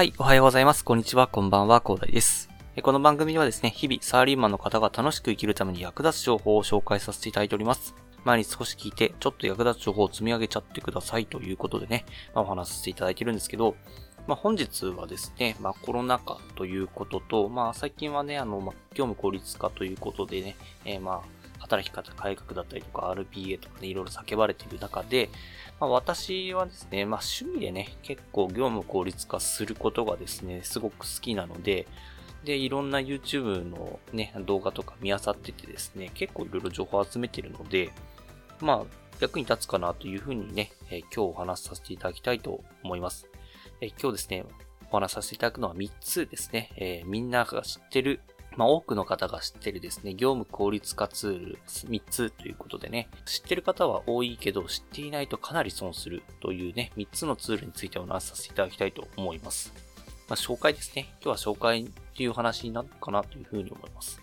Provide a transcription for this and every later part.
はい、おはようございます。こんにちは、こんばんは、広大です。この番組ではですね、日々サラリーマンの方が楽しく生きるために役立つ情報を紹介させていただいております。前に少し聞いて、ちょっと役立つ情報を積み上げちゃってくださいということでね、まあ、お話しさせていただいてるんですけど、まあ、本日はですね、まあ、コロナ禍ということと、まあ、最近はね、あの、まあ、業務効率化ということでね、えー、まあ、働き方改革だったりとか RPA とかね、いろいろ叫ばれている中で、まあ、私はですね、まあ、趣味でね、結構業務効率化することがですね、すごく好きなので、で、いろんな YouTube のね、動画とか見漁っててですね、結構いろいろ情報集めてるので、まあ、役に立つかなというふうにね、えー、今日お話しさせていただきたいと思います。えー、今日ですね、お話しさせていただくのは3つですね、えー、みんなが知ってるまあ、多くの方が知ってるですね、業務効率化ツール3つということでね、知ってる方は多いけど、知っていないとかなり損するというね、3つのツールについてお話しさせていただきたいと思います。まあ、紹介ですね。今日は紹介っていう話になるかなというふうに思います。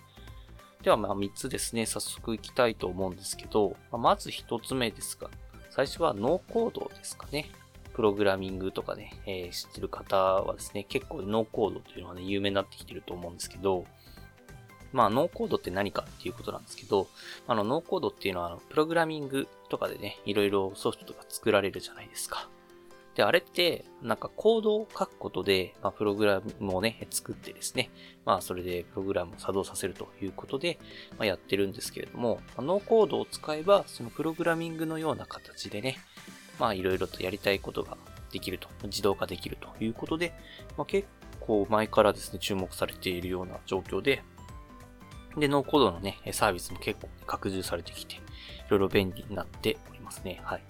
では、まあ3つですね、早速いきたいと思うんですけど、ま、まず1つ目ですが、最初はノーコードですかね。プログラミングとかね、えー、知ってる方はですね、結構ノーコードというのはね、有名になってきてると思うんですけど、まあ、ノーコードって何かっていうことなんですけど、あの、ノーコードっていうのは、プログラミングとかでね、いろいろソフトとか作られるじゃないですか。で、あれって、なんかコードを書くことで、まあ、プログラムをね、作ってですね、まあ、それでプログラムを作動させるということで、まあ、やってるんですけれども、まあ、ノーコードを使えば、そのプログラミングのような形でね、まあ、いろいろとやりたいことができると、自動化できるということで、まあ、結構前からですね、注目されているような状況で、で、ノーコードのね、サービスも結構拡充されてきて、いろいろ便利になっておりますね。はい。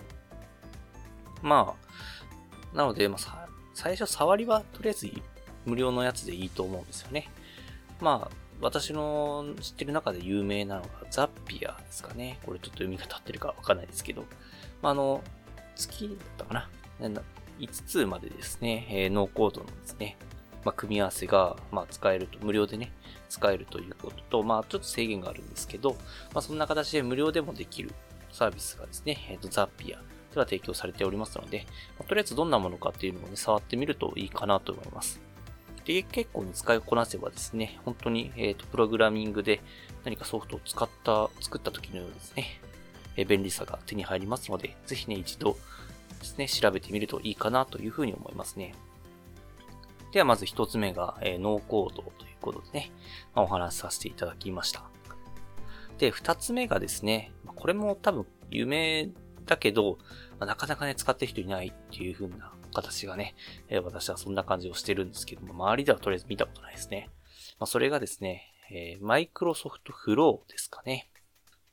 まあ、なので、まあ、最初触りはとりあえず無料のやつでいいと思うんですよね。まあ、私の知ってる中で有名なのがザッピアですかね。これちょっと読み方合ってるかわかんないですけど、まあ、あの、月だったかな。5つまでですね、えー、ノーコードのですね、まあ、組み合わせが、まあ、使えると、無料でね、使えるということと、まあ、ちょっと制限があるんですけど、まあ、そんな形で無料でもできるサービスがですね、えっ、ー、と、ザピアでは提供されておりますので、まあ、とりあえずどんなものかっていうのをね、触ってみるといいかなと思います。で、結構に使いこなせばですね、本当に、えっ、ー、と、プログラミングで何かソフトを使った、作った時のようですね、えー、便利さが手に入りますので、ぜひね、一度ですね、調べてみるといいかなというふうに思いますね。ではまず一つ目が、えー、ノーコードということでね、まあ、お話しさせていただきました。で、二つ目がですね、これも多分有名だけど、まあ、なかなかね、使ってる人いないっていう風な形がね、えー、私はそんな感じをしてるんですけども、周りではとりあえず見たことないですね。まあ、それがですね、えー、マイクロソフトフローですかね。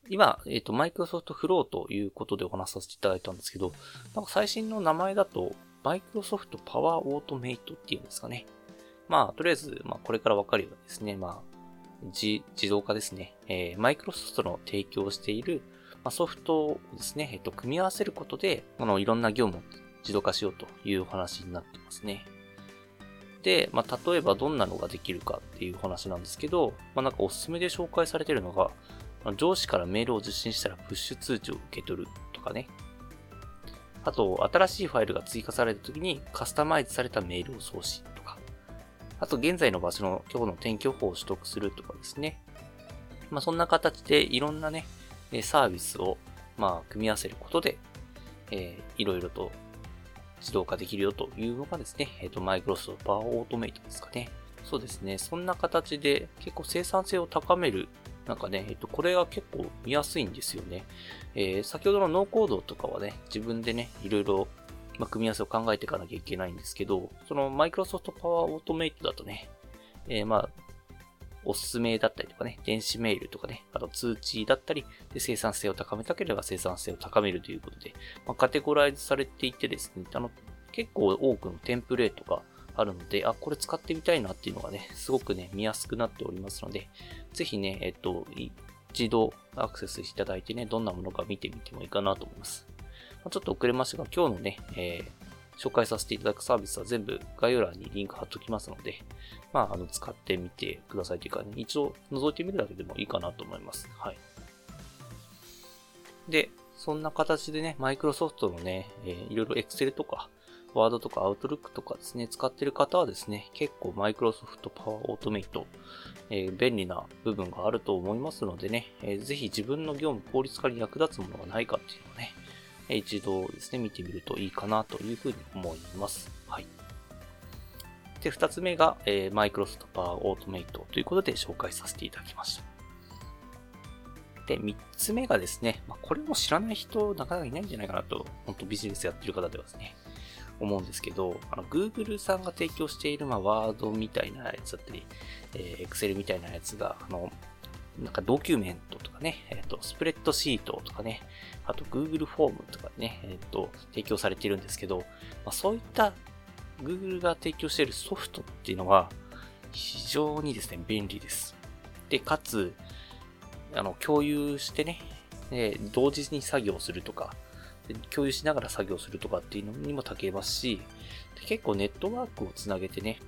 今、えっ、ー、と、マイクロソフトフローということでお話しさせていただいたんですけど、なんか最新の名前だと、マイクロソフトパワーオートメイトっていうんですかね。まあ、とりあえず、まあ、これからわかるようにですね、まあ、自、自動化ですね。えー、マイクロソフトの提供している、まあ、ソフトをですね、えっ、と、組み合わせることで、このいろんな業務を自動化しようというお話になってますね。で、まあ、例えばどんなのができるかっていう話なんですけど、まあ、なんかおすすめで紹介されてるのが、上司からメールを受信したらプッシュ通知を受け取るとかね。あと、新しいファイルが追加された時にカスタマイズされたメールを送信とか、あと、現在の場所の今日の天気予報を取得するとかですね。まあ、そんな形でいろんなね、サービスを、まあ、組み合わせることで、えー、いろいろと自動化できるよというのがですね、えっ、ー、と、マイクロソフトパワーオートメイトですかね。そうですね。そんな形で結構生産性を高めるなんかね、えっと、これは結構見やすいんですよね。えー、先ほどのノーコードとかはね、自分でね、いろいろ、まあ、組み合わせを考えていかなきゃいけないんですけど、そのマイクロソフトパワーオートメイトだとね、えー、まあ、おすすめだったりとかね、電子メールとかね、あと通知だったり、で生産性を高めたければ生産性を高めるということで、まあ、カテゴライズされていてですね、あの、結構多くのテンプレートがあるので、あ、これ使ってみたいなっていうのがね、すごくね、見やすくなっておりますので、ぜひね、えっと、一度アクセスいただいてね、どんなものか見てみてもいいかなと思います。まあ、ちょっと遅れましたが、今日のね、えー、紹介させていただくサービスは全部概要欄にリンク貼っときますので、まあ、あの、使ってみてくださいというか、ね、一応覗いてみるだけでもいいかなと思います。はい。で、そんな形でね、マイクロソフトのね、えー、いろいろ Excel とか、ワードとかアウトルックとかですね、使ってる方はですね、結構マイクロソフトパワーオートメイト、えー、便利な部分があると思いますのでね、えー、ぜひ自分の業務効率化に役立つものがないかっていうのをね、一度ですね、見てみるといいかなというふうに思います。はい。で、二つ目が、えー、マイクロソフトパワーオートメイトということで紹介させていただきました。で、三つ目がですね、まあ、これも知らない人なかなかいないんじゃないかなと、本当ビジネスやってる方ではですね、思うんですけど、あの、Google さんが提供している、ま、ワードみたいなやつだったり、え、Excel みたいなやつが、あの、なんかドキュメントとかね、えっ、と、スプレッドシートとかね、あと Google フォームとかね、えっ、と、提供されているんですけど、まあ、そういった Google が提供しているソフトっていうのは、非常にですね、便利です。で、かつ、あの、共有してね、え同時に作業するとか、共有しながら作業するとかっていうのにもたけますし、結構ネットワークをつなげてね、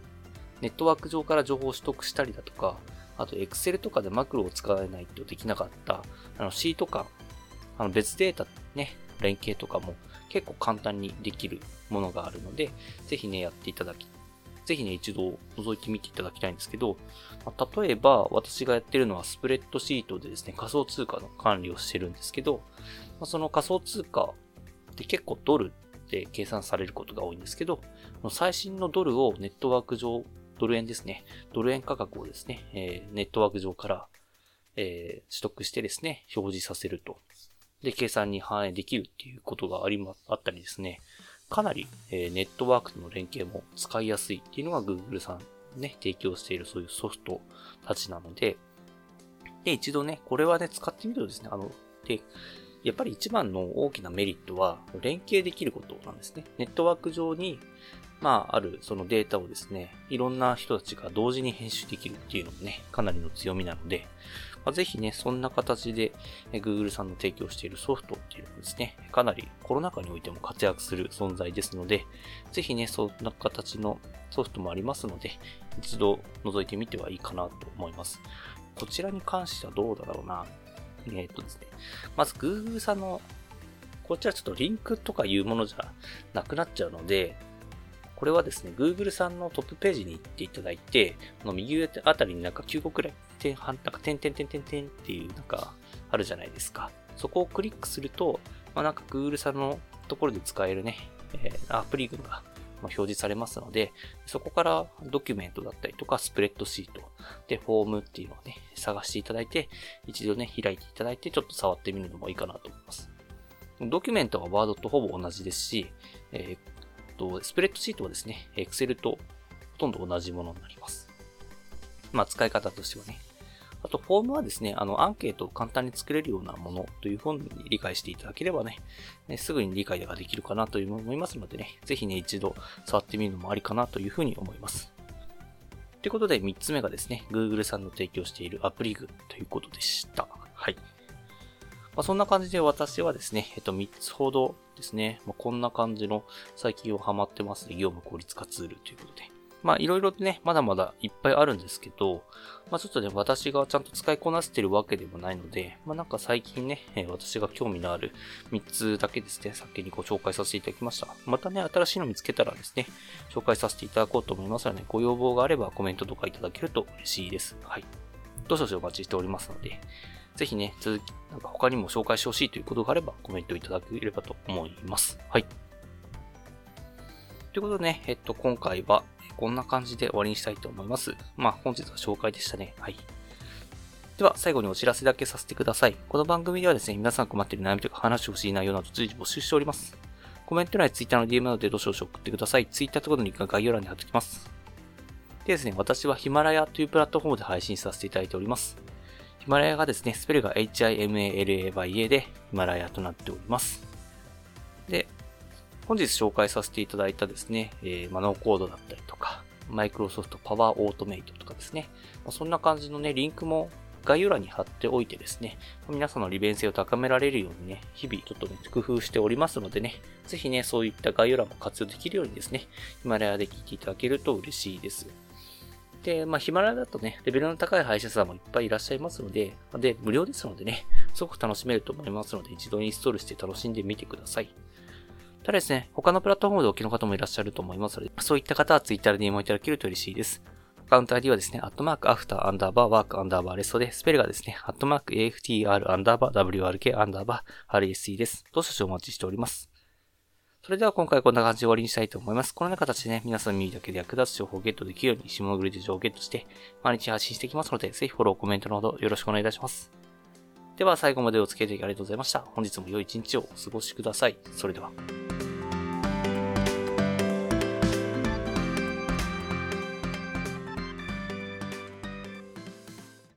ネットワーク上から情報を取得したりだとか、あと Excel とかでマクロを使えないとできなかった、あのシート感、あの別データね、連携とかも結構簡単にできるものがあるので、ぜひね、やっていただき、ぜひね、一度覗いてみていただきたいんですけど、まあ、例えば私がやってるのはスプレッドシートでですね、仮想通貨の管理をしてるんですけど、まあ、その仮想通貨って結構ドルで計算されることが多いんですけど、最新のドルをネットワーク上、ドル円ですね、ドル円価格をですね、えー、ネットワーク上から、えー、取得してですね、表示させると。で、計算に反映できるっていうことがありま、あったりですね、かなり、えー、ネットワークとの連携も使いやすいっていうのが Google さんね、提供しているそういうソフトたちなので、で、一度ね、これはね、使ってみるとですね、あの、で、やっぱり一番の大きなメリットは、連携できることなんですね。ネットワーク上に、まあ、あるそのデータをですね、いろんな人たちが同時に編集できるっていうのもね、かなりの強みなので、まあ、ぜひね、そんな形で Google さんの提供しているソフトっていうのはですね、かなりコロナ禍においても活躍する存在ですので、ぜひね、そんな形のソフトもありますので、一度覗いてみてはいいかなと思います。こちらに関してはどうだろうな。えっ、ー、とですね、まず Google さんの、こちらちょっとリンクとかいうものじゃなくなっちゃうので、これはですね、Google さんのトップページに行っていただいて、この右上あたりになんか9個くらい、点、なんか点点点点点っていうなんかあるじゃないですか。そこをクリックすると、まあ、なんか Google さんのところで使えるね、えー、アプリ群が表示されますので、そこからドキュメントだったりとか、スプレッドシートでフォームっていうのをね、探していただいて、一度ね、開いていただいて、ちょっと触ってみるのもいいかなと思います。ドキュメントはワードとほぼ同じですし、えー、と、スプレッドシートはですね、Excel とほとんど同じものになります。まあ、使い方としてはね。あと、フォームはですね、あの、アンケートを簡単に作れるようなものというふうに理解していただければね、ねすぐに理解ができるかなという思いますのでね、ぜひね、一度触ってみるのもありかなというふうに思います。ということで、3つ目がですね、Google さんの提供しているアプリ群ということでした。はい。まあ、そんな感じで私はですね、えっと、3つほどですね、まあ、こんな感じの最近はハマってます、業務効率化ツールということで。まあいろいろね、まだまだいっぱいあるんですけど、まあちょっとね、私がちゃんと使いこなせてるわけでもないので、まあなんか最近ね、私が興味のある3つだけですね、先にご紹介させていただきました。またね、新しいの見つけたらですね、紹介させていただこうと思いますので、ご要望があればコメントとかいただけると嬉しいです。はい。どうしどしお待ちしておりますので、ぜひね、続き、なんか他にも紹介してほしいということがあればコメントいただければと思います。はい。ということでね、えっと、今回は、こんな感じで終わりにしたいと思います。まあ、本日は紹介でしたね。はい。では、最後にお知らせだけさせてください。この番組ではですね、皆さん困っている悩みとか話してほしい内容など随時募集しております。コメント欄や Twitter の DM などでどしどし送ってください。Twitter とかのリンクが概要欄に貼っておきます。でですね、私はヒマラヤというプラットフォームで配信させていただいております。ヒマラヤがですね、スペルが HIMALAYA でヒマラヤとなっております。本日紹介させていただいたですね、えー、まノーコードだったりとか、マイクロソフトパワーオートメイトとかですね、まそんな感じのね、リンクも概要欄に貼っておいてですね、皆さんの利便性を高められるようにね、日々ちょっとね、工夫しておりますのでね、ぜひね、そういった概要欄も活用できるようにですね、ヒマラヤで聞いていただけると嬉しいです。で、まあ、ヒマラヤだとね、レベルの高い配信者さんもいっぱいいらっしゃいますので、で、無料ですのでね、すごく楽しめると思いますので、一度インストールして楽しんでみてください。ただですね、他のプラットフォームでお聞きの方もいらっしゃると思いますので、そういった方は Twitter で DM をいただけると嬉しいです。アカウント ID はですね、アットマークアフターアンダーバーワークアンダーバーレストで、スペルがですね、アットマーク AFTR アンダーバー WRK アンダーバー RSE です。どうしお待ちしております。それでは今回こんな感じで終わりにしたいと思います。このような形でね、皆さんの耳だけで役立つ情報をゲットできるように、下のグリで情報をゲットして、毎日発信していきますので、ぜひフォロー、コメントのほどよろしくお願いいたします。では最後までお付き合いありがとうございました。本日も良い一日をお過ごしください。それでは。